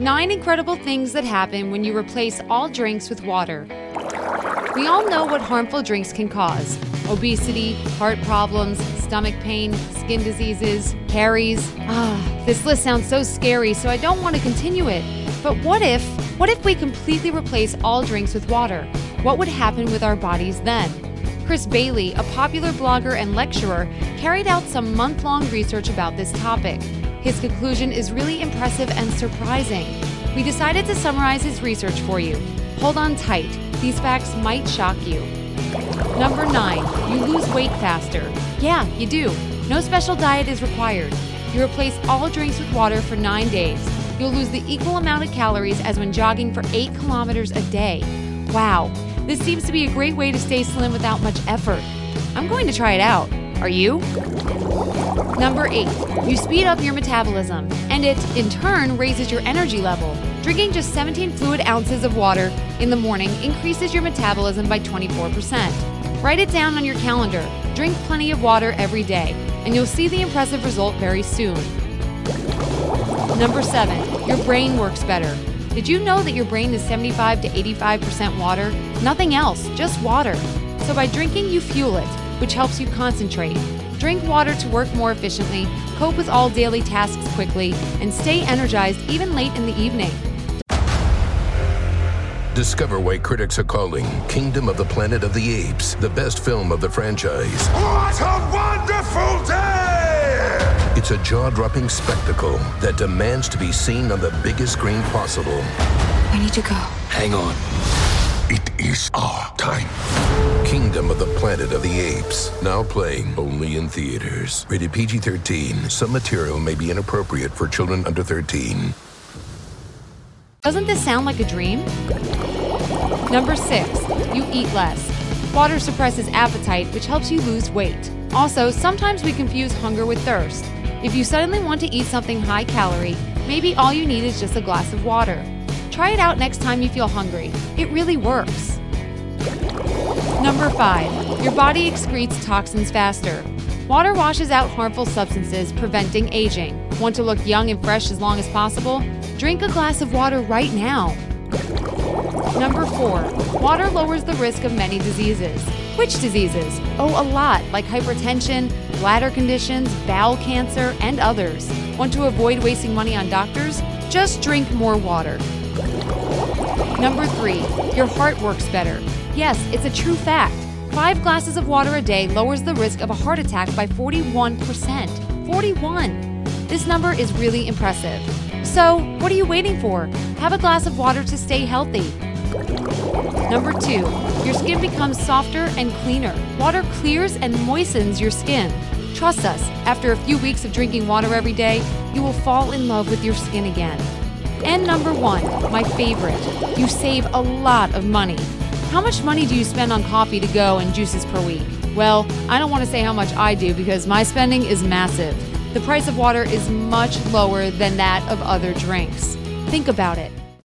Nine incredible things that happen when you replace all drinks with water. We all know what harmful drinks can cause obesity, heart problems, stomach pain, skin diseases, caries. Ah, this list sounds so scary, so I don't want to continue it. But what if, what if we completely replace all drinks with water? What would happen with our bodies then? Chris Bailey, a popular blogger and lecturer, carried out some month long research about this topic. His conclusion is really impressive and surprising. We decided to summarize his research for you. Hold on tight, these facts might shock you. Number 9. You lose weight faster. Yeah, you do. No special diet is required. You replace all drinks with water for 9 days. You'll lose the equal amount of calories as when jogging for 8 kilometers a day. Wow, this seems to be a great way to stay slim without much effort. I'm going to try it out. Are you? Number 8. You speed up your metabolism, and it, in turn, raises your energy level. Drinking just 17 fluid ounces of water in the morning increases your metabolism by 24%. Write it down on your calendar. Drink plenty of water every day, and you'll see the impressive result very soon. Number 7. Your brain works better. Did you know that your brain is 75 to 85% water? Nothing else, just water. So by drinking, you fuel it, which helps you concentrate. Drink water to work more efficiently, cope with all daily tasks quickly, and stay energized even late in the evening. Discover why critics are calling Kingdom of the Planet of the Apes the best film of the franchise. What a wonderful day! It's a jaw dropping spectacle that demands to be seen on the biggest screen possible. I need to go. Hang on. It is our time. Kingdom of the Planet of the Apes. Now playing only in theaters. Rated PG 13. Some material may be inappropriate for children under 13. Doesn't this sound like a dream? Number 6. You eat less. Water suppresses appetite, which helps you lose weight. Also, sometimes we confuse hunger with thirst. If you suddenly want to eat something high calorie, maybe all you need is just a glass of water. Try it out next time you feel hungry. It really works. Number 5. Your body excretes toxins faster. Water washes out harmful substances, preventing aging. Want to look young and fresh as long as possible? Drink a glass of water right now. Number 4. Water lowers the risk of many diseases. Which diseases? Oh, a lot, like hypertension, bladder conditions, bowel cancer, and others. Want to avoid wasting money on doctors? Just drink more water. Number 3. Your heart works better. Yes, it's a true fact. Five glasses of water a day lowers the risk of a heart attack by 41%. 41! This number is really impressive. So, what are you waiting for? Have a glass of water to stay healthy. Number two, your skin becomes softer and cleaner. Water clears and moistens your skin. Trust us, after a few weeks of drinking water every day, you will fall in love with your skin again. And number one, my favorite, you save a lot of money. How much money do you spend on coffee to go and juices per week? Well, I don't want to say how much I do because my spending is massive. The price of water is much lower than that of other drinks. Think about it.